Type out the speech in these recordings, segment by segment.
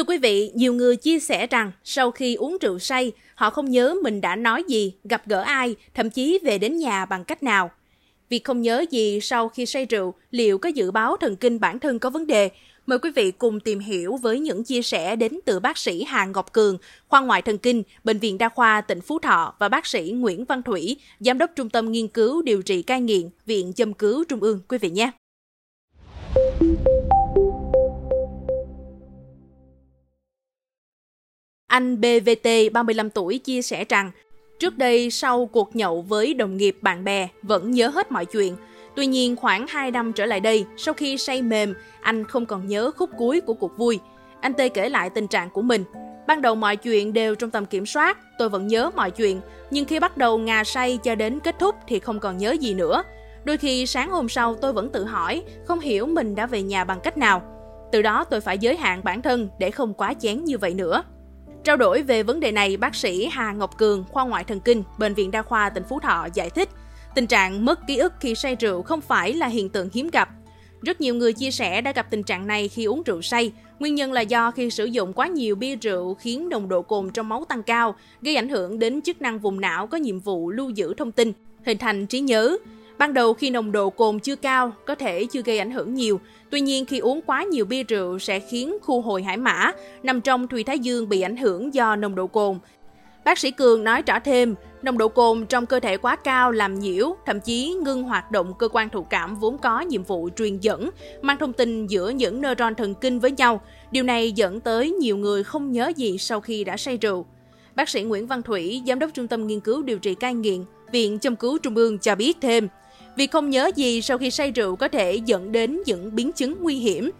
Thưa quý vị, nhiều người chia sẻ rằng sau khi uống rượu say, họ không nhớ mình đã nói gì, gặp gỡ ai, thậm chí về đến nhà bằng cách nào. Việc không nhớ gì sau khi say rượu liệu có dự báo thần kinh bản thân có vấn đề? Mời quý vị cùng tìm hiểu với những chia sẻ đến từ bác sĩ Hà Ngọc Cường, khoa ngoại thần kinh, Bệnh viện Đa khoa tỉnh Phú Thọ và bác sĩ Nguyễn Văn Thủy, Giám đốc Trung tâm Nghiên cứu Điều trị cai nghiện, Viện Châm cứu Trung ương. Quý vị nhé! Anh BVT, 35 tuổi, chia sẻ rằng Trước đây, sau cuộc nhậu với đồng nghiệp bạn bè, vẫn nhớ hết mọi chuyện. Tuy nhiên, khoảng 2 năm trở lại đây, sau khi say mềm, anh không còn nhớ khúc cuối của cuộc vui. Anh Tê kể lại tình trạng của mình. Ban đầu mọi chuyện đều trong tầm kiểm soát, tôi vẫn nhớ mọi chuyện. Nhưng khi bắt đầu ngà say cho đến kết thúc thì không còn nhớ gì nữa. Đôi khi sáng hôm sau tôi vẫn tự hỏi, không hiểu mình đã về nhà bằng cách nào. Từ đó tôi phải giới hạn bản thân để không quá chén như vậy nữa. Trao đổi về vấn đề này, bác sĩ Hà Ngọc Cường, khoa ngoại thần kinh, Bệnh viện Đa khoa tỉnh Phú Thọ giải thích, tình trạng mất ký ức khi say rượu không phải là hiện tượng hiếm gặp. Rất nhiều người chia sẻ đã gặp tình trạng này khi uống rượu say. Nguyên nhân là do khi sử dụng quá nhiều bia rượu khiến nồng độ cồn trong máu tăng cao, gây ảnh hưởng đến chức năng vùng não có nhiệm vụ lưu giữ thông tin, hình thành trí nhớ. Ban đầu khi nồng độ cồn chưa cao, có thể chưa gây ảnh hưởng nhiều. Tuy nhiên khi uống quá nhiều bia rượu sẽ khiến khu hồi hải mã nằm trong thùy thái dương bị ảnh hưởng do nồng độ cồn. Bác sĩ Cường nói rõ thêm, nồng độ cồn trong cơ thể quá cao làm nhiễu, thậm chí ngưng hoạt động cơ quan thụ cảm vốn có nhiệm vụ truyền dẫn, mang thông tin giữa những neuron thần kinh với nhau. Điều này dẫn tới nhiều người không nhớ gì sau khi đã say rượu. Bác sĩ Nguyễn Văn Thủy, Giám đốc Trung tâm Nghiên cứu Điều trị cai nghiện, Viện Châm cứu Trung ương cho biết thêm, Việc không nhớ gì sau khi say rượu có thể dẫn đến những biến chứng nguy hiểm.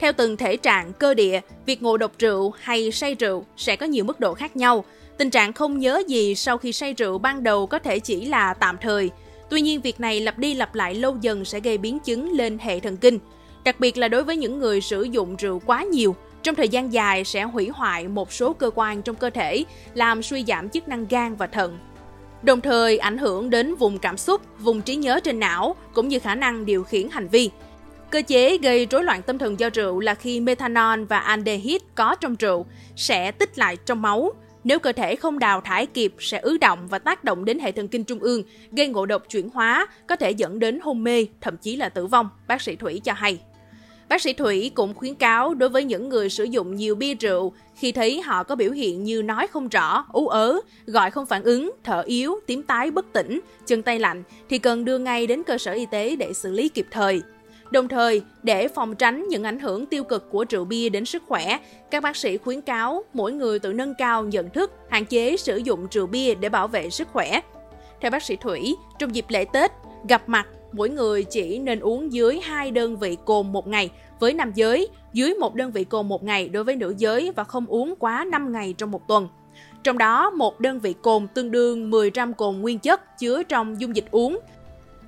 Theo từng thể trạng cơ địa, việc ngộ độc rượu hay say rượu sẽ có nhiều mức độ khác nhau. Tình trạng không nhớ gì sau khi say rượu ban đầu có thể chỉ là tạm thời. Tuy nhiên, việc này lặp đi lặp lại lâu dần sẽ gây biến chứng lên hệ thần kinh. Đặc biệt là đối với những người sử dụng rượu quá nhiều, trong thời gian dài sẽ hủy hoại một số cơ quan trong cơ thể, làm suy giảm chức năng gan và thận đồng thời ảnh hưởng đến vùng cảm xúc, vùng trí nhớ trên não cũng như khả năng điều khiển hành vi. Cơ chế gây rối loạn tâm thần do rượu là khi methanol và aldehyde có trong rượu sẽ tích lại trong máu. Nếu cơ thể không đào thải kịp sẽ ứ động và tác động đến hệ thần kinh trung ương, gây ngộ độc chuyển hóa, có thể dẫn đến hôn mê, thậm chí là tử vong, bác sĩ Thủy cho hay. Bác sĩ Thủy cũng khuyến cáo đối với những người sử dụng nhiều bia rượu khi thấy họ có biểu hiện như nói không rõ, ú ớ, gọi không phản ứng, thở yếu, tím tái bất tỉnh, chân tay lạnh thì cần đưa ngay đến cơ sở y tế để xử lý kịp thời. Đồng thời, để phòng tránh những ảnh hưởng tiêu cực của rượu bia đến sức khỏe, các bác sĩ khuyến cáo mỗi người tự nâng cao nhận thức, hạn chế sử dụng rượu bia để bảo vệ sức khỏe. Theo bác sĩ Thủy, trong dịp lễ Tết, gặp mặt mỗi người chỉ nên uống dưới 2 đơn vị cồn một ngày với nam giới, dưới một đơn vị cồn một ngày đối với nữ giới và không uống quá 5 ngày trong một tuần. Trong đó, một đơn vị cồn tương đương 10 gram cồn nguyên chất chứa trong dung dịch uống,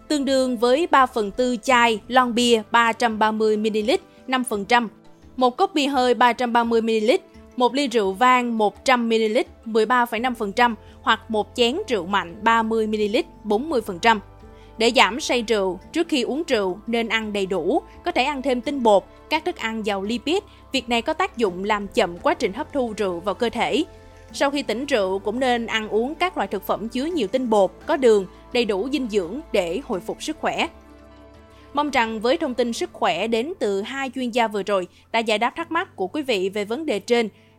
tương đương với 3 phần tư chai lon bia 330ml 5%, một cốc bia hơi 330ml, một ly rượu vang 100ml 13,5% hoặc một chén rượu mạnh 30ml 40%. Để giảm say rượu, trước khi uống rượu nên ăn đầy đủ, có thể ăn thêm tinh bột, các thức ăn giàu lipid. Việc này có tác dụng làm chậm quá trình hấp thu rượu vào cơ thể. Sau khi tỉnh rượu cũng nên ăn uống các loại thực phẩm chứa nhiều tinh bột, có đường, đầy đủ dinh dưỡng để hồi phục sức khỏe. Mong rằng với thông tin sức khỏe đến từ hai chuyên gia vừa rồi đã giải đáp thắc mắc của quý vị về vấn đề trên.